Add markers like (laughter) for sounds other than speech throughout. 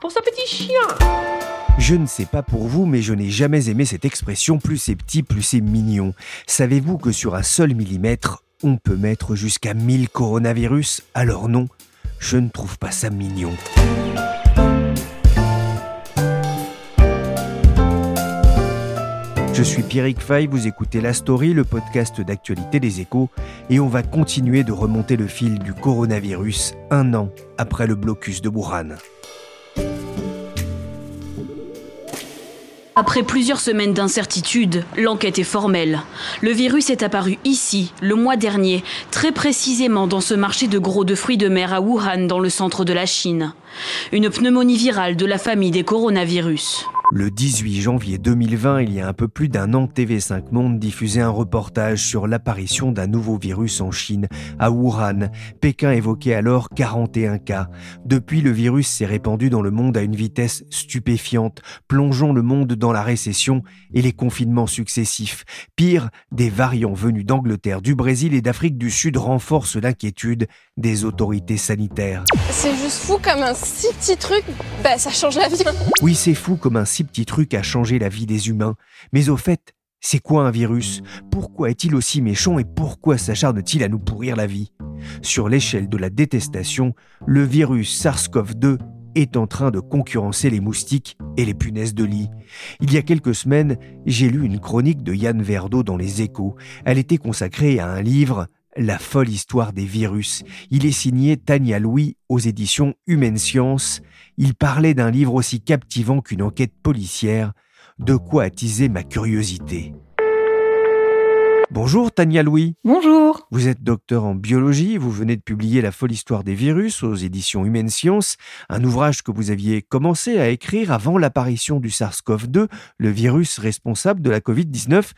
Pour ce petit chien Je ne sais pas pour vous, mais je n'ai jamais aimé cette expression plus c'est petit, plus c'est mignon. Savez-vous que sur un seul millimètre, on peut mettre jusqu'à 1000 coronavirus? Alors non, je ne trouve pas ça mignon. Je suis Pierrick Fay, vous écoutez La Story, le podcast d'actualité des échos, et on va continuer de remonter le fil du coronavirus un an après le blocus de Wuhan. Après plusieurs semaines d'incertitude, l'enquête est formelle. Le virus est apparu ici, le mois dernier, très précisément dans ce marché de gros de fruits de mer à Wuhan, dans le centre de la Chine. Une pneumonie virale de la famille des coronavirus. Le 18 janvier 2020, il y a un peu plus d'un an, TV5 Monde diffusait un reportage sur l'apparition d'un nouveau virus en Chine, à Wuhan. Pékin évoquait alors 41 cas. Depuis, le virus s'est répandu dans le monde à une vitesse stupéfiante, plongeant le monde dans la récession et les confinements successifs. Pire, des variants venus d'Angleterre, du Brésil et d'Afrique du Sud renforcent l'inquiétude des autorités sanitaires. C'est juste fou comme un si petit truc, bah, ça change la vie. Oui, c'est fou comme un si petit truc a changé la vie des humains. Mais au fait, c'est quoi un virus? Pourquoi est-il aussi méchant et pourquoi s'acharne-t-il à nous pourrir la vie? Sur l'échelle de la détestation, le virus SARS-CoV-2 est en train de concurrencer les moustiques et les punaises de lit. Il y a quelques semaines, j'ai lu une chronique de Yann Verdeau dans Les Échos. Elle était consacrée à un livre la folle histoire des virus. Il est signé Tania Louis aux éditions Humaine Science. Il parlait d'un livre aussi captivant qu'une enquête policière, de quoi attiser ma curiosité. Bonjour Tania Louis. Bonjour. Vous êtes docteur en biologie, vous venez de publier La folle histoire des virus aux éditions Humaine Science, un ouvrage que vous aviez commencé à écrire avant l'apparition du SARS-CoV-2, le virus responsable de la Covid-19.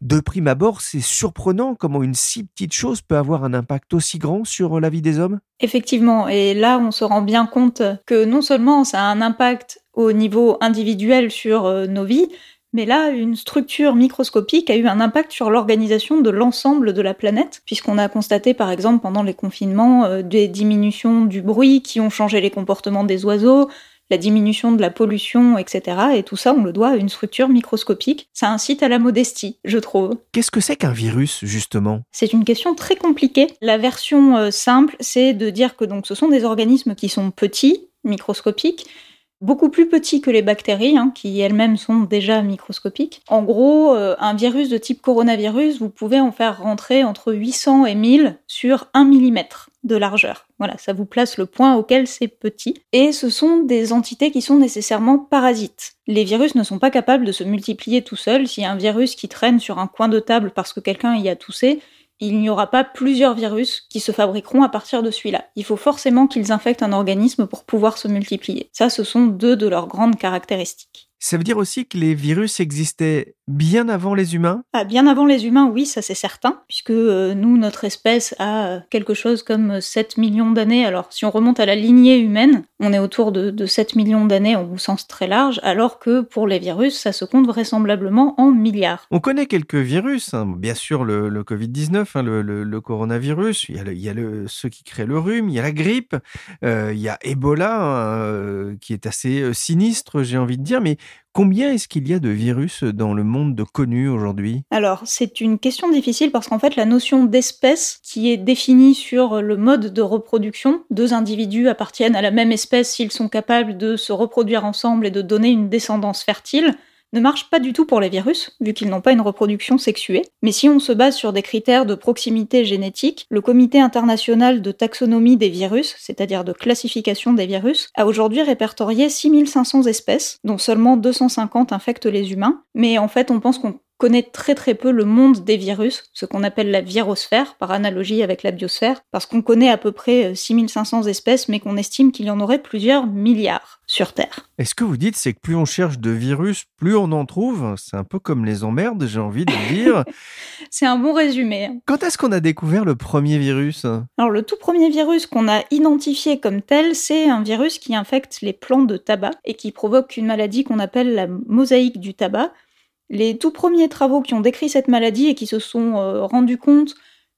De prime abord, c'est surprenant comment une si petite chose peut avoir un impact aussi grand sur la vie des hommes. Effectivement, et là on se rend bien compte que non seulement ça a un impact au niveau individuel sur euh, nos vies, mais là, une structure microscopique a eu un impact sur l'organisation de l'ensemble de la planète, puisqu'on a constaté par exemple pendant les confinements euh, des diminutions du bruit qui ont changé les comportements des oiseaux, la diminution de la pollution, etc. Et tout ça, on le doit à une structure microscopique. Ça incite à la modestie, je trouve. Qu'est-ce que c'est qu'un virus, justement? C'est une question très compliquée. La version euh, simple, c'est de dire que donc ce sont des organismes qui sont petits, microscopiques, beaucoup plus petits que les bactéries, hein, qui elles-mêmes sont déjà microscopiques. En gros, euh, un virus de type coronavirus, vous pouvez en faire rentrer entre 800 et 1000 sur 1 mm de largeur. Voilà, ça vous place le point auquel c'est petit. Et ce sont des entités qui sont nécessairement parasites. Les virus ne sont pas capables de se multiplier tout seuls. A un virus qui traîne sur un coin de table parce que quelqu'un y a toussé, il n'y aura pas plusieurs virus qui se fabriqueront à partir de celui-là. Il faut forcément qu'ils infectent un organisme pour pouvoir se multiplier. Ça, ce sont deux de leurs grandes caractéristiques. Ça veut dire aussi que les virus existaient bien avant les humains? Ah, Bien avant les humains, oui, ça c'est certain, puisque euh, nous, notre espèce a quelque chose comme 7 millions d'années. Alors si on remonte à la lignée humaine, on est autour de, 7 millions d'années au sens très large, alors que pour les virus, ça se compte vraisemblablement en milliards. On connaît quelques virus, hein. bien sûr le, Covid-19, hein, le, coronavirus, il y a, il y a ceux qui créent le rhume, il y a la grippe, euh, il y a Ebola, hein, euh, qui est assez sinistre, j'ai envie de dire, mais Combien est-ce qu'il y a de virus dans le monde de connu aujourd'hui? Alors, c'est une question difficile parce qu'en fait, la notion d'espèce qui est définie sur le mode de reproduction, deux individus appartiennent à la même espèce s'ils sont capables de se reproduire ensemble et de donner une descendance fertile, ne marche pas du tout pour les virus, vu qu'ils n'ont pas une reproduction sexuée. Mais si on se base sur des critères de proximité génétique, le Comité international de taxonomie des virus, c'est-à-dire de classification des virus, a aujourd'hui répertorié 6500 espèces, dont seulement 250 infectent les humains. Mais en fait, on pense qu'on connaît très très peu le monde des virus, ce qu'on appelle la virosphère, par analogie avec la biosphère, parce qu'on connaît à peu près 6500 euh, espèces, mais qu'on estime qu'il y en aurait plusieurs milliards sur Terre. est ce que vous dites, c'est que plus on cherche de virus, plus on en trouve? C'est un peu comme les emmerdes, j'ai envie de dire. (laughs) c'est un bon résumé. Quand est-ce qu'on a découvert le premier virus? Alors le tout premier virus qu'on a identifié comme tel, c'est un virus qui infecte les plants de tabac et qui provoque une maladie qu'on appelle la mosaïque du tabac. Les tout premiers travaux qui ont décrit cette maladie et qui se sont euh, rendus compte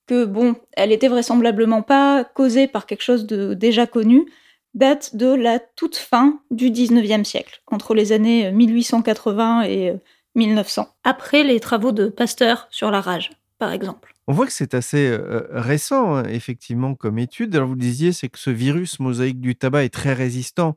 que, bon, elle était vraisemblablement pas causée par quelque chose de déjà connu, datent de la toute fin du 19e siècle, entre les années 1880 et 1900, euh, après les travaux de Pasteur sur la rage, par exemple. On voit que c'est assez euh, récent, hein, effectivement, comme étude. Alors, vous disiez, c'est que ce virus mosaïque du tabac est très résistant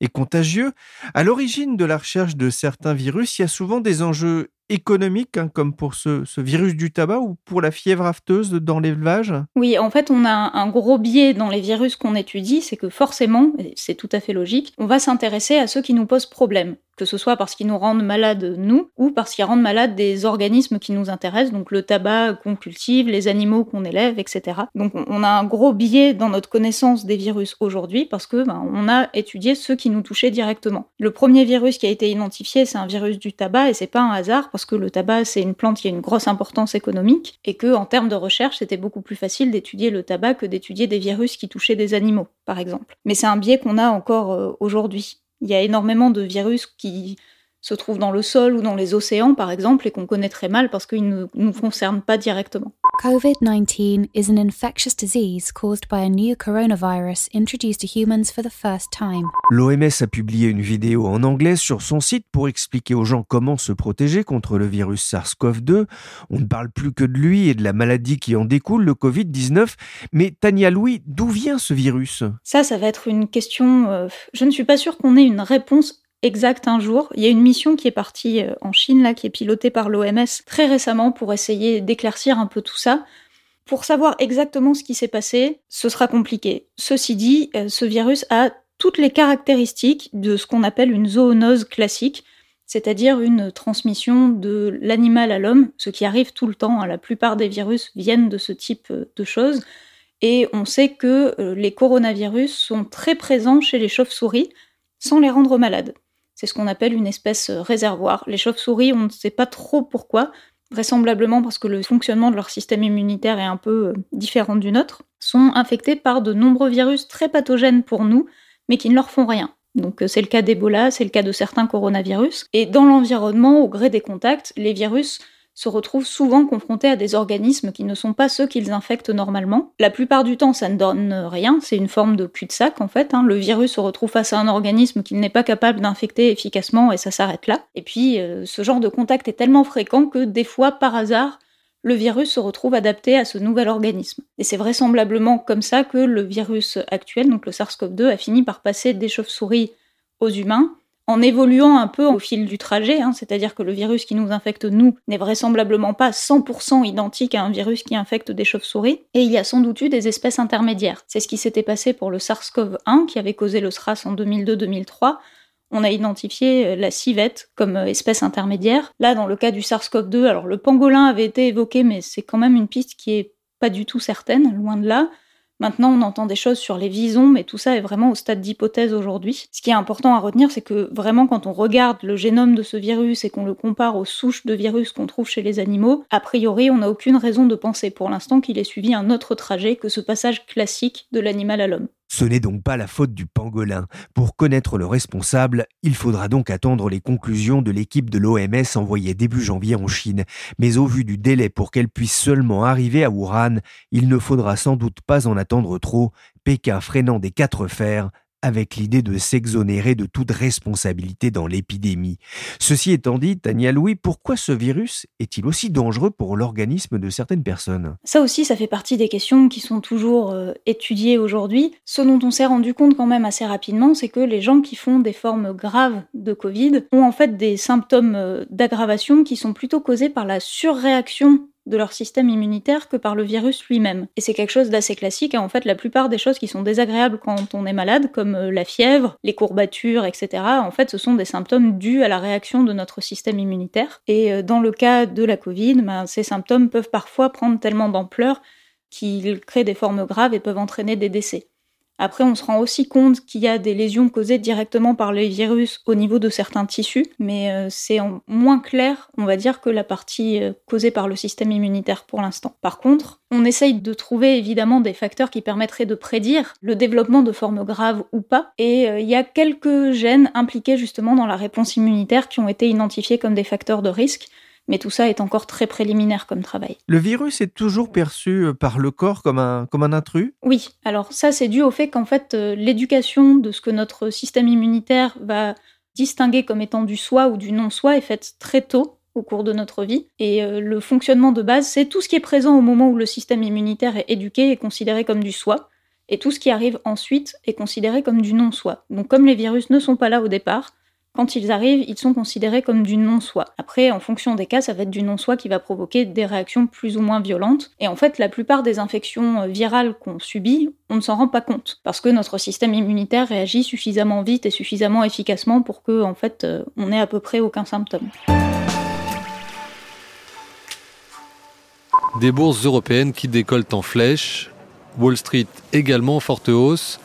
et contagieux. À l'origine de la recherche de certains virus, il y a souvent des enjeux économiques, hein, comme pour ce, virus du tabac ou pour la fièvre afteuse dans l'élevage? Oui, en fait, on a un gros biais dans les virus qu'on étudie, c'est que forcément, et c'est tout à fait logique, on va s'intéresser à ceux qui nous posent problème que ce soit parce qu'ils nous rendent malades nous, ou parce qu'ils rendent malades des organismes qui nous intéressent, donc le tabac qu'on cultive, les animaux qu'on élève, etc. Donc on a un gros biais dans notre connaissance des virus aujourd'hui parce que ben, on a étudié ceux qui nous touchaient directement. Le premier virus qui a été identifié, c'est un virus du tabac et c'est pas un hasard parce que le tabac c'est une plante qui a une grosse importance économique et que en termes de recherche, c'était beaucoup plus facile d'étudier le tabac que d'étudier des virus qui touchaient des animaux, par exemple. Mais c'est un biais qu'on a encore euh, aujourd'hui. Il y a énormément de virus qui se trouvent dans le sol ou dans les océans, par exemple, et qu'on connaît très mal parce qu'ils ne nous concernent pas directement. COVID-19 is an infectious disease caused by a new coronavirus introduced to humans for the first time. L'OMS a publié une vidéo en anglais sur son site pour expliquer aux gens comment se protéger contre le virus SARS-CoV-2. On ne parle plus que de lui et de la maladie qui en découle, le Covid-19. Mais Tania Louis, d'où vient ce virus? Ça, ça va être une question. Euh, je ne suis pas sûre qu'on ait une réponse exact un jour. Il y a une mission qui est partie euh, en Chine, là, qui est pilotée par l'OMS très récemment pour essayer d'éclaircir un peu tout ça. Pour savoir exactement ce qui s'est passé, ce sera compliqué. Ceci dit, euh, ce virus a toutes les caractéristiques de ce qu'on appelle une zoonose classique, c'est-à-dire une transmission de l'animal à l'homme, ce qui arrive tout le temps. Hein. La plupart des virus viennent de ce type euh, de choses. Et on sait que les coronavirus sont très présents chez les chauves-souris sans les rendre malades. C'est ce qu'on appelle une espèce euh, réservoir. Les chauves-souris, on ne sait pas trop pourquoi, vraisemblablement parce que le fonctionnement de leur système immunitaire est un peu euh, différent du nôtre, sont infectés par de nombreux virus très pathogènes pour nous, mais qui ne leur font rien. Donc euh, c'est le cas d'Ebola, c'est le cas de certains coronavirus. Et dans l'environnement, au gré des contacts, les virus se retrouvent souvent confrontés à des organismes qui ne sont pas ceux qu'ils infectent normalement. La plupart du temps, ça ne donne rien, c'est une forme de cul-de-sac en fait. Hein. Le virus se retrouve face à un organisme qu'il n'est pas capable d'infecter efficacement et ça s'arrête là. Et puis, euh, ce genre de contact est tellement fréquent que des fois, par hasard, le virus se retrouve adapté à ce nouvel organisme. Et c'est vraisemblablement comme ça que le virus actuel, donc le SARS-CoV-2, a fini par passer des chauves-souris aux humains en évoluant un peu au fil du trajet, hein, c'est-à-dire que le virus qui nous infecte nous n'est vraisemblablement pas 100% identique à un virus qui infecte des chauves-souris, et il y a sans doute eu des espèces intermédiaires. C'est ce qui s'était passé pour le SARS-CoV-1 qui avait causé le SRAS en 2002-2003. On a identifié euh, la civette comme euh, espèce intermédiaire. Là, dans le cas du SARS-CoV-2, alors le pangolin avait été évoqué, mais c'est quand même une piste qui est pas du tout certaine, loin de là. Maintenant, on entend des choses sur les visons, mais tout ça est vraiment au stade d'hypothèse aujourd'hui. Ce qui est important à retenir, c'est que vraiment, quand on regarde le génome de ce virus et qu'on le compare aux souches de virus qu'on trouve chez les animaux, a priori, on n'a aucune raison de penser pour l'instant qu'il ait suivi un autre trajet que ce passage classique de l'animal à l'homme. Ce n'est donc pas la faute du pangolin. Pour connaître le responsable, il faudra donc attendre les conclusions de l'équipe de l'OMS envoyée début janvier en Chine. Mais au vu du délai pour qu'elle puisse seulement arriver à Wuhan, il ne faudra sans doute pas en attendre trop, Pékin freinant des quatre fers avec l'idée de s'exonérer de toute responsabilité dans l'épidémie. Ceci étant dit, Tania Louis, pourquoi ce virus est-il aussi dangereux pour l'organisme de certaines personnes? Ça aussi, ça fait partie des questions qui sont toujours euh, étudiées aujourd'hui. Ce dont on s'est rendu compte quand même assez rapidement, c'est que les gens qui font des formes graves de Covid ont en fait des symptômes euh, d'aggravation qui sont plutôt causés par la surréaction de leur système immunitaire que par le virus lui-même. Et c'est quelque chose d'assez classique. Hein. En fait, la plupart des choses qui sont désagréables quand on est malade, comme euh, la fièvre, les courbatures, etc., en fait, ce sont des symptômes dus à la réaction de notre système immunitaire. Et euh, dans le cas de la Covid, ben, ces symptômes peuvent parfois prendre tellement d'ampleur qu'ils créent des formes graves et peuvent entraîner des décès. Après, on se rend aussi compte qu'il y a des lésions causées directement par les virus au niveau de certains tissus, mais euh, c'est moins clair, on va dire, que la partie euh, causée par le système immunitaire pour l'instant. Par contre, on essaye de trouver évidemment des facteurs qui permettraient de prédire le développement de formes graves ou pas, et euh, il y a quelques gènes impliqués justement dans la réponse immunitaire qui ont été identifiés comme des facteurs de risque mais tout ça est encore très préliminaire comme travail. Le virus est toujours perçu euh, par le corps comme un, comme un intrus? Oui, alors ça c'est dû au fait qu'en fait euh, l'éducation de ce que notre système immunitaire va distinguer comme étant du soi ou du non-soi est faite très tôt au cours de notre vie. Et euh, le fonctionnement de base, c'est tout ce qui est présent au moment où le système immunitaire est éduqué et considéré comme du soi. Et tout ce qui arrive ensuite est considéré comme du non-soi. Donc comme les virus ne sont pas là au départ, quand ils arrivent, ils sont considérés comme du non-soi. Après, en fonction des cas, ça va être du non-soi qui va provoquer des réactions plus ou moins violentes. Et en fait, la plupart des infections euh, virales qu'on subit, on ne s'en rend pas compte. Parce que notre système immunitaire réagit suffisamment vite et suffisamment efficacement pour que, en fait, euh, on n'ait à peu près aucun symptôme. Des bourses européennes qui décollent en flèche. Wall Street également en forte hausse.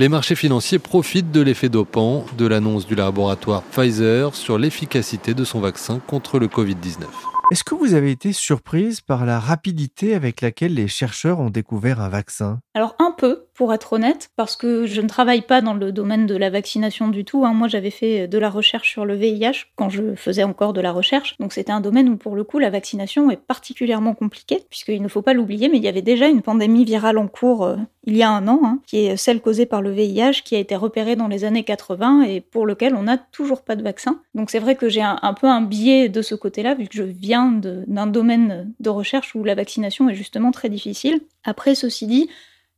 Les marchés financiers profitent de l'effet dopant de l'annonce du laboratoire Pfizer sur l'efficacité de son vaccin contre le Covid-19. Est-ce que vous avez été surprise par la rapidité avec laquelle les chercheurs ont découvert un vaccin? Alors un peu, pour être honnête, parce que je ne travaille pas dans le domaine de la vaccination du tout. Hein. Moi, j'avais fait de la recherche sur le VIH quand je faisais encore de la recherche. Donc c'était un domaine où, pour le coup, la vaccination est particulièrement compliquée, puisqu'il ne faut pas l'oublier, mais il y avait déjà une pandémie virale en cours euh, il y a un an, hein, qui est celle causée par le VIH, qui a été repérée dans les années 80 et pour lequel on n'a toujours pas de vaccin. Donc c'est vrai que j'ai un, un, peu un biais de ce côté-là, vu que je viens d'un domaine de recherche où la vaccination est justement très difficile. Après, ceci dit,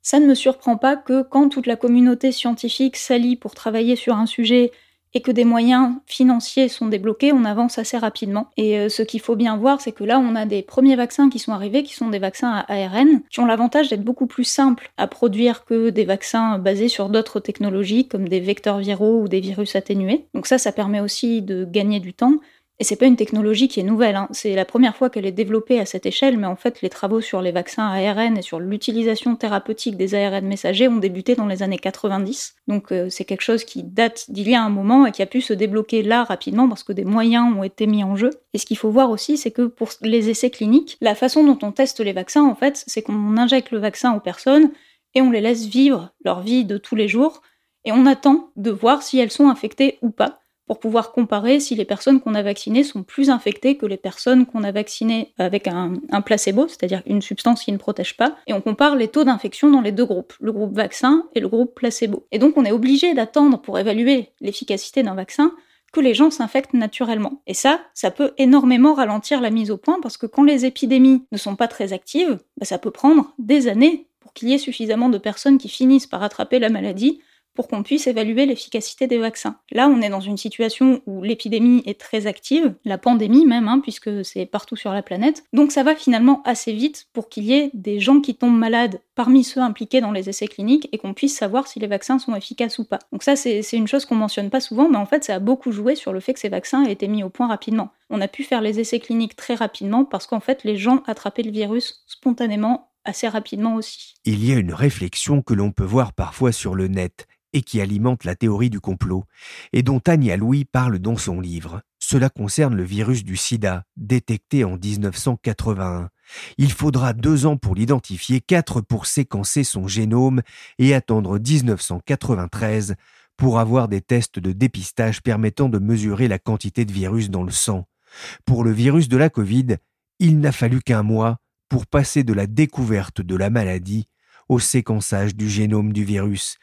ça ne me surprend pas que quand toute la communauté scientifique s'allie pour travailler sur un sujet et que des moyens financiers sont débloqués, on avance assez rapidement. Et euh, ce qu'il faut bien voir, c'est que là, on a des premiers vaccins qui sont arrivés, qui sont des vaccins à ARN, qui ont l'avantage d'être beaucoup plus simples à produire que des vaccins basés sur d'autres technologies, comme des vecteurs viraux ou des virus atténués. Donc ça, ça permet aussi de gagner du temps. Et c'est pas une technologie qui est nouvelle, hein. c'est la première fois qu'elle est développée à cette échelle, mais en fait les travaux sur les vaccins ARN et sur l'utilisation thérapeutique des ARN messagers ont débuté dans les années 90. Donc euh, c'est quelque chose qui date d'il y a un moment et qui a pu se débloquer là rapidement parce que des moyens ont été mis en jeu. Et ce qu'il faut voir aussi, c'est que pour les essais cliniques, la façon dont on teste les vaccins, en fait, c'est qu'on injecte le vaccin aux personnes et on les laisse vivre leur vie de tous les jours et on attend de voir si elles sont infectées ou pas pour pouvoir comparer si les personnes qu'on a vaccinées sont plus infectées que les personnes qu'on a vaccinées avec un, placebo, c'est-à-dire une substance qui ne protège pas, et on compare les taux d'infection dans les deux groupes, le groupe vaccin et le groupe placebo. Et donc on est obligé d'attendre pour évaluer l'efficacité d'un vaccin que les gens s'infectent naturellement. Et ça, ça peut énormément ralentir la mise au point parce que quand les épidémies ne sont pas très actives, bah, ça peut prendre des années pour qu'il y ait suffisamment de personnes qui finissent par attraper la maladie pour qu'on puisse évaluer l'efficacité des vaccins. Là, on est dans une situation où l'épidémie est très active, la pandémie même, hein, puisque c'est partout sur la planète. Donc ça va finalement assez vite pour qu'il y ait des gens qui tombent malades parmi ceux impliqués dans les essais cliniques et qu'on puisse savoir si les vaccins sont efficaces ou pas. Donc ça, c'est une chose qu'on mentionne pas souvent, mais en fait, ça a beaucoup joué sur le fait que ces vaccins aient été mis au point rapidement. On a pu faire les essais cliniques très rapidement parce qu'en fait, les gens attrapaient le virus spontanément assez rapidement aussi. Il y a une réflexion que l'on peut voir parfois sur le net qui alimente la théorie du complot, et dont Tania Louis parle dans son livre. Cela concerne le virus du sida, détecté en 1981. Il faudra deux ans pour l'identifier, quatre pour séquencer son génome et attendre 1993 pour avoir des tests de dépistage permettant de mesurer la quantité de virus dans le sang. Pour le virus de la Covid, il n'a fallu qu'un mois pour passer de la découverte de la maladie au séquençage du génome du virus.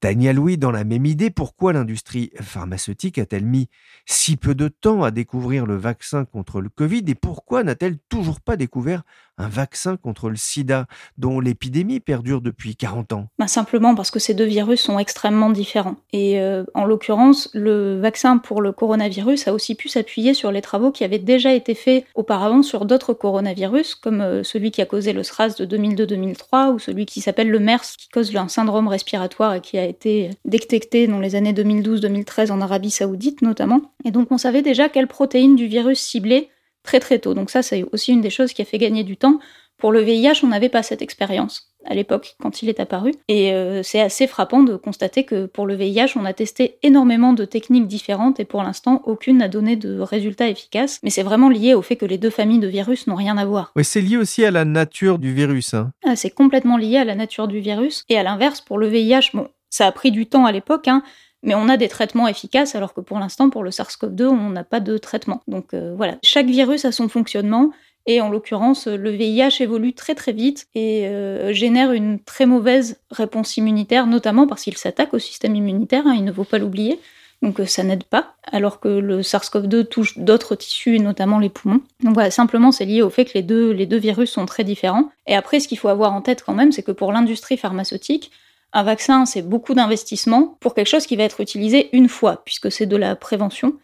Tania Louis, dans la même idée, pourquoi l'industrie pharmaceutique a-t-elle mis si peu de temps à découvrir le vaccin contre le Covid et pourquoi n'a-t-elle toujours pas découvert un vaccin contre le sida, dont l'épidémie perdure depuis 40 ans bah, Simplement parce que ces deux virus sont extrêmement différents. Et euh, en l'occurrence, le vaccin pour le coronavirus a aussi pu s'appuyer sur les travaux qui avaient déjà été faits auparavant sur d'autres coronavirus, comme euh, celui qui a causé le SRAS de 2002-2003 ou celui qui s'appelle le MERS, qui cause un syndrome respiratoire et qui a été détecté dans les années 2012-2013 en Arabie saoudite notamment. Et donc on savait déjà quelle protéine du virus ciblé très très tôt. Donc ça, c'est aussi une des choses qui a fait gagner du temps. Pour le VIH, on n'avait pas cette expérience à l'époque quand il est apparu. Et euh, c'est assez frappant de constater que pour le VIH, on a testé énormément de techniques différentes et pour l'instant, aucune n'a donné de résultats efficaces. Mais c'est vraiment lié au fait que les deux familles de virus n'ont rien à voir. Oui, c'est lié aussi à la nature du virus. Hein. Ah, c'est complètement lié à la nature du virus. Et à l'inverse, pour le VIH, bon, ça a pris du temps à l'époque, hein, mais on a des traitements efficaces, alors que pour l'instant, pour le SARS-CoV-2, on n'a pas de traitement. Donc euh, voilà, chaque virus a son fonctionnement, et en l'occurrence, le VIH évolue très très vite et euh, génère une très mauvaise réponse immunitaire, notamment parce qu'il s'attaque au système immunitaire, hein, il ne faut pas l'oublier. Donc euh, ça n'aide pas, alors que le SARS-CoV-2 touche d'autres tissus, notamment les poumons. Donc voilà, simplement c'est lié au fait que les deux, les deux virus sont très différents. Et après, ce qu'il faut avoir en tête quand même, c'est que pour l'industrie pharmaceutique, un vaccin, c'est beaucoup d'investissement pour quelque chose qui va être utilisé une fois, puisque c'est de la prévention.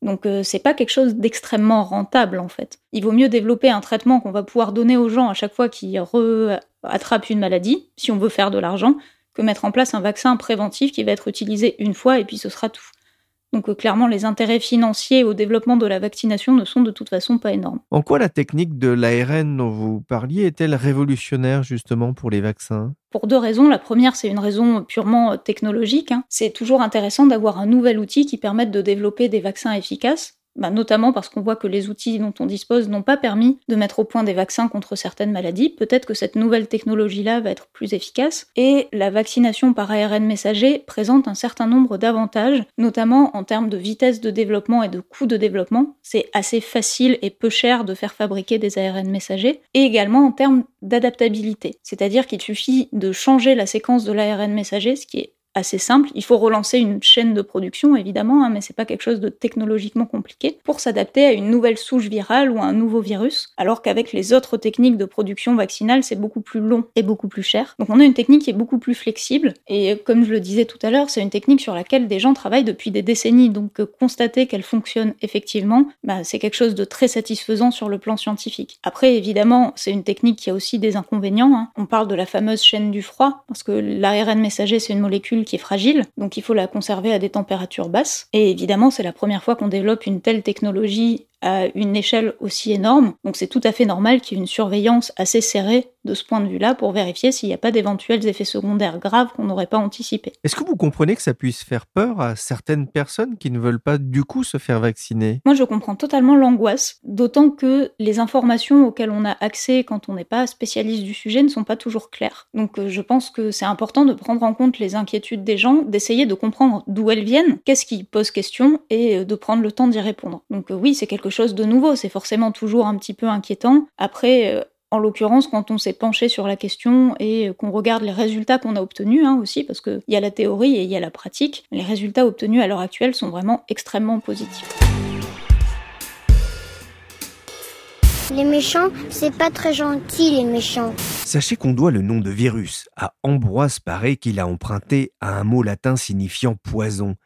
Donc euh, c'est pas quelque chose d'extrêmement rentable en fait. Il vaut mieux développer un traitement qu'on va pouvoir donner aux gens à chaque fois qu'ils attrapent une maladie, si on veut faire de l'argent, que mettre en place un vaccin préventif qui va être utilisé une fois et puis ce sera tout. Donc euh, clairement, les intérêts financiers au développement de la vaccination ne sont de toute façon pas énormes. En quoi la technique de l'ARN dont vous parliez est-elle révolutionnaire justement pour les vaccins? Pour deux raisons. La première, c'est une raison purement technologique. Hein. C'est toujours intéressant d'avoir un nouvel outil qui permette de développer des vaccins efficaces. Bah, notamment parce qu'on voit que les outils dont on dispose n'ont pas permis de mettre au point des vaccins contre certaines maladies. Peut-être que cette nouvelle technologie-là va être plus efficace. Et la vaccination par ARN messager présente un certain nombre d'avantages, notamment en termes de vitesse de développement et de coût de développement. C'est assez facile et peu cher de faire fabriquer des ARN messagers. Et également en termes d'adaptabilité. C'est-à-dire qu'il suffit de changer la séquence de l'ARN messager, ce qui est assez simple. Il faut relancer une chaîne de production, évidemment, hein, mais c'est pas quelque chose de technologiquement compliqué pour s'adapter à une nouvelle souche virale ou un nouveau virus. Alors qu'avec les autres techniques de production vaccinale, c'est beaucoup plus long et beaucoup plus cher. Donc on a une technique qui est beaucoup plus flexible. Et comme je le disais tout à l'heure, c'est une technique sur laquelle des gens travaillent depuis des décennies. Donc euh, constater qu'elle fonctionne effectivement, bah, c'est quelque chose de très satisfaisant sur le plan scientifique. Après, évidemment, c'est une technique qui a aussi des inconvénients. Hein. On parle de la fameuse chaîne du froid, parce que l'ARN messager, c'est une molécule est fragile, donc il faut la conserver à des températures basses. Et évidemment, c'est la première fois qu'on développe une telle technologie à une échelle aussi énorme, donc c'est tout à fait normal qu'il y ait une surveillance assez serrée de ce point de vue-là pour vérifier s'il n'y a pas d'éventuels effets secondaires graves qu'on n'aurait pas anticipés. Est-ce que vous comprenez que ça puisse faire peur à certaines personnes qui ne veulent pas du coup se faire vacciner? Moi je comprends totalement l'angoisse, d'autant que les informations auxquelles on a accès quand on n'est pas spécialiste du sujet ne sont pas toujours claires. Donc euh, je pense que c'est important de prendre en compte les inquiétudes des gens, d'essayer de comprendre d'où elles viennent, qu'est-ce qui pose question et euh, de prendre le temps d'y répondre. Donc euh, oui, c'est quelque chose de nouveau, c'est forcément toujours un petit peu inquiétant. Après, en l'occurrence, quand on s'est penché sur la question et qu'on regarde les résultats qu'on a obtenus hein, aussi, parce qu'il y a la théorie et il y a la pratique, les résultats obtenus à l'heure actuelle sont vraiment extrêmement positifs. Les méchants, c'est pas très gentil, les méchants. Sachez qu'on doit le nom de virus à Ambroise Paré qu'il a emprunté à un mot latin signifiant poison.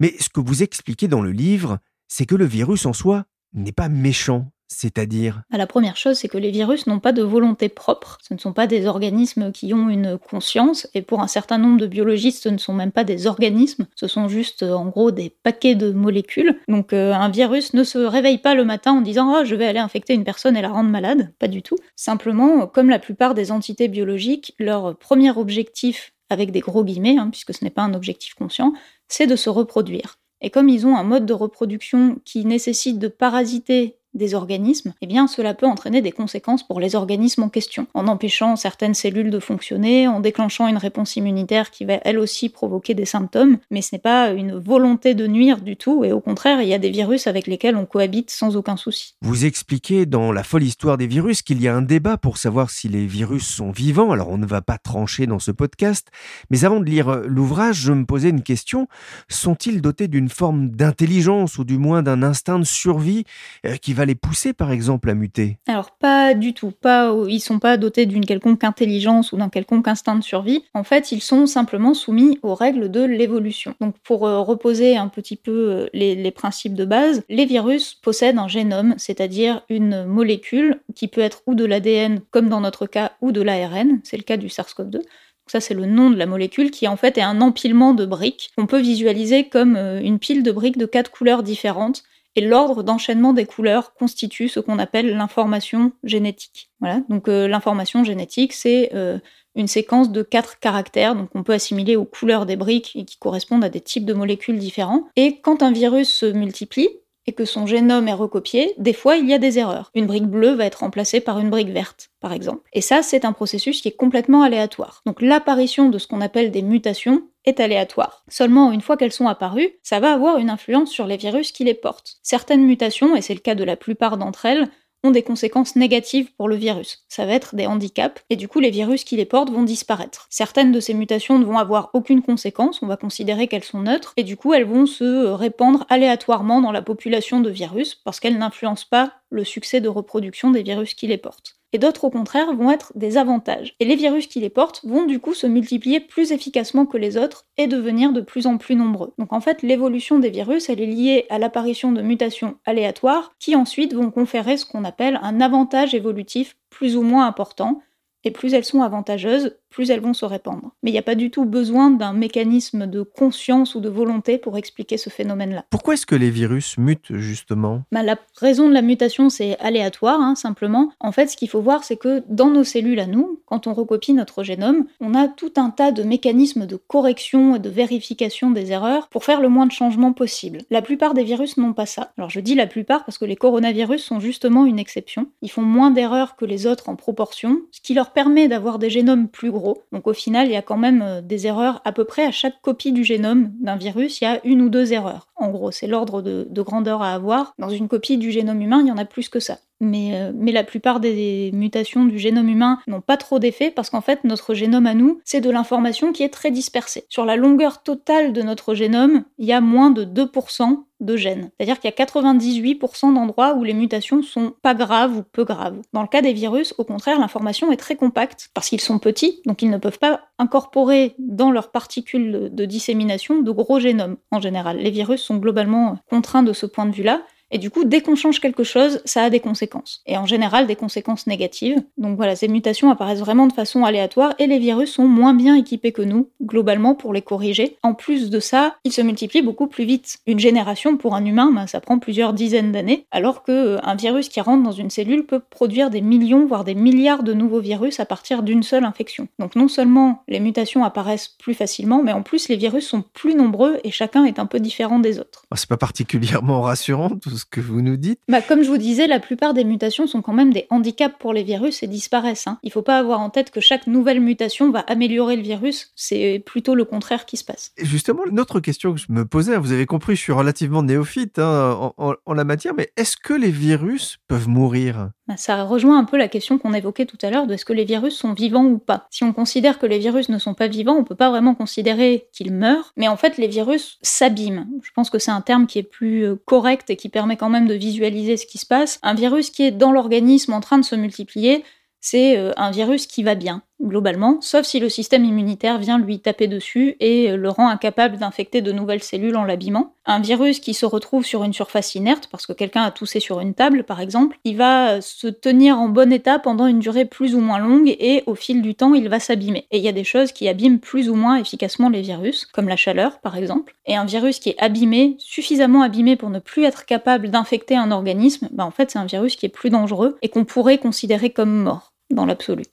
Mais ce que vous expliquez dans le livre, c'est que le virus en soi n'est pas méchant, c'est-à-dire bah, La première chose, c'est que les virus n'ont pas de volonté propre. Ce ne sont pas des organismes qui ont une conscience, et pour un certain nombre de biologistes, ce ne sont même pas des organismes, ce sont juste en gros des paquets de molécules. Donc euh, un virus ne se réveille pas le matin en disant oh, je vais aller infecter une personne et la rendre malade. Pas du tout. Simplement, comme la plupart des entités biologiques, leur premier objectif, avec des gros guillemets, hein, puisque ce n'est pas un objectif conscient, c'est de se reproduire. Et comme ils ont un mode de reproduction qui nécessite de parasiter des organismes, eh bien cela peut entraîner des conséquences pour les organismes en question, en empêchant certaines cellules de fonctionner, en déclenchant une réponse immunitaire qui va elle aussi provoquer des symptômes, mais ce n'est pas une volonté de nuire du tout, et au contraire, il y a des virus avec lesquels on cohabite sans aucun souci. Vous expliquez dans La folle histoire des virus qu'il y a un débat pour savoir si les virus sont vivants, alors on ne va pas trancher dans ce podcast, mais avant de lire l'ouvrage, je me posais une question, sont-ils dotés d'une forme d'intelligence ou du moins d'un instinct de survie euh, qui va va les pousser par exemple à muter? Alors pas du tout, pas ils sont pas dotés d'une quelconque intelligence ou d'un quelconque instinct de survie. En fait, ils sont simplement soumis aux règles de l'évolution. Donc pour euh, reposer un petit peu euh, les, les principes de base, les virus possèdent un génome, c'est-à-dire une molécule qui peut être ou de l'ADN comme dans notre cas ou de l'ARN, c'est le cas du SARS-CoV-2. Ça, c'est le nom de la molécule qui en fait est un empilement de briques qu'on peut visualiser comme euh, une pile de briques de quatre couleurs différentes. Et l'ordre d'enchaînement des couleurs constitue ce qu'on appelle l'information génétique. Voilà. Donc euh, l'information génétique, c'est euh, une séquence de quatre caractères, donc on peut assimiler aux couleurs des briques et qui correspondent à des types de molécules différents. Et quand un virus se multiplie, et que son génome est recopié, des fois il y a des erreurs. Une brique bleue va être remplacée par une brique verte, par exemple. Et ça, c'est un processus qui est complètement aléatoire. Donc l'apparition de ce qu'on appelle des mutations est aléatoire. Seulement une fois qu'elles sont apparues, ça va avoir une influence sur les virus qui les portent. Certaines mutations, et c'est le cas de la plupart d'entre elles, ont des conséquences négatives pour le virus. Ça va être des handicaps, et du coup les virus qui les portent vont disparaître. Certaines de ces mutations ne vont avoir aucune conséquence, on va considérer qu'elles sont neutres, et du coup elles vont se répandre aléatoirement dans la population de virus, parce qu'elles n'influencent pas le succès de reproduction des virus qui les portent et d'autres au contraire vont être des avantages. Et les virus qui les portent vont du coup se multiplier plus efficacement que les autres et devenir de plus en plus nombreux. Donc en fait, l'évolution des virus, elle est liée à l'apparition de mutations aléatoires qui ensuite vont conférer ce qu'on appelle un avantage évolutif plus ou moins important. Et plus elles sont avantageuses, plus elles vont se répandre. Mais il n'y a pas du tout besoin d'un mécanisme de conscience ou de volonté pour expliquer ce phénomène-là. Pourquoi est-ce que les virus mutent justement? Bah, La raison de la mutation, c'est aléatoire, hein, simplement. En fait, ce qu'il faut voir, c'est que dans nos cellules à nous, quand on recopie notre génome, on a tout un tas de mécanismes de correction et de vérification des erreurs pour faire le moins de changements possible. La plupart des virus n'ont pas ça. Alors je dis la plupart parce que les coronavirus sont justement une exception. Ils font moins d'erreurs que les autres en proportion, ce qui leur permet d'avoir des génomes plus gros donc au final, il y a quand même euh, des erreurs à peu près à chaque copie du génome d'un virus, il y a une ou deux erreurs. En gros, c'est l'ordre de, grandeur à avoir. Dans une copie du génome humain, il y en a plus que ça. Mais, euh, mais, la plupart des mutations du génome humain n'ont pas trop d'effet parce qu'en fait, notre génome à nous, c'est de l'information qui est très dispersée. Sur la longueur totale de notre génome, il y a moins de 2% de gènes. C'est-à-dire qu'il y a 98% d'endroits où les mutations sont pas graves ou peu graves. Dans le cas des virus, au contraire, l'information est très compacte parce qu'ils sont petits, donc ils ne peuvent pas incorporer dans leurs particules de dissémination de gros génomes en général. Les virus sont globalement contraints de ce point de vue-là. Et du coup, dès qu'on change quelque chose, ça a des conséquences. Et en général, des conséquences négatives. Donc voilà, ces mutations apparaissent vraiment de façon aléatoire et les virus sont moins bien équipés que nous, globalement, pour les corriger. En plus de ça, ils se multiplient beaucoup plus vite. Une génération pour un humain, ben, ça prend plusieurs dizaines d'années, alors qu'un euh, virus qui rentre dans une cellule peut produire des millions, voire des milliards de nouveaux virus à partir d'une seule infection. Donc non seulement les mutations apparaissent plus facilement, mais en plus les virus sont plus nombreux et chacun est un peu différent des autres. Oh, c'est pas particulièrement rassurant tout ce que vous nous dites. Bah, comme je vous disais, la plupart des mutations sont quand même des handicaps pour les virus et disparaissent. Hein. Il faut pas avoir en tête que chaque nouvelle mutation va améliorer le virus, c'est plutôt le contraire qui se passe. justement, une autre question que je me posais, vous avez compris, je suis relativement néophyte hein, en, la matière, mais est-ce que les virus peuvent mourir? Ça rejoint un peu la question qu'on évoquait tout à l'heure de est-ce que les virus sont vivants ou pas. Si on considère que les virus ne sont pas vivants, on peut pas vraiment considérer qu'ils meurent, mais en fait les virus s'abîment. Je pense que c'est un terme qui est plus euh, correct et qui permet quand même de visualiser ce qui se passe. Un virus qui est dans l'organisme en train de se multiplier, c'est euh, un virus qui va bien globalement, sauf si le système immunitaire vient lui taper dessus et le rend incapable d'infecter de nouvelles cellules en l'abîmant. Un virus qui se retrouve sur une surface inerte, parce que quelqu'un a toussé sur une table par exemple, il va se tenir en bon état pendant une durée plus ou moins longue et au fil du temps il va s'abîmer. Et il y a des choses qui abîment plus ou moins efficacement les virus, comme la chaleur par exemple. Et un virus qui est abîmé, suffisamment abîmé pour ne plus être capable d'infecter un organisme, bah en fait c'est un virus qui est plus dangereux et qu'on pourrait considérer comme mort dans l'absolu.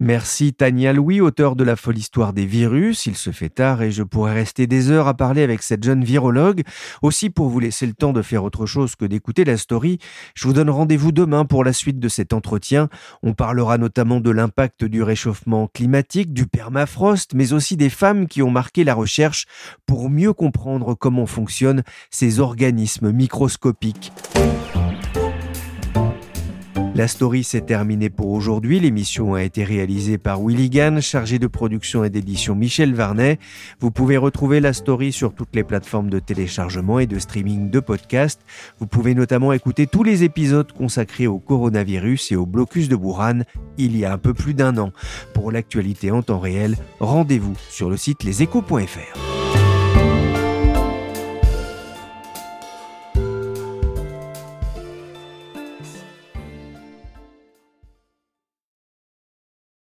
Merci Tania Louis, auteur de La folle histoire des virus. Il se fait tard et je pourrais rester des heures à parler avec cette jeune virologue. Aussi, pour vous laisser le temps de faire autre chose que d'écouter la story, je vous donne rendez-vous demain pour la suite de cet entretien. On parlera notamment de l'impact du réchauffement climatique, du permafrost, mais aussi des femmes qui ont marqué la recherche pour mieux comprendre comment fonctionnent ces organismes microscopiques. La story s'est terminée pour aujourd'hui. L'émission a été réalisée par Willy Gann, chargé de production et d'édition Michel Varnet. Vous pouvez retrouver la story sur toutes les plateformes de téléchargement et de streaming de podcasts. Vous pouvez notamment écouter tous les épisodes consacrés au coronavirus et au blocus de Wuhan il y a un peu plus d'un an. Pour l'actualité en temps réel, rendez-vous sur le site leséchos.fr.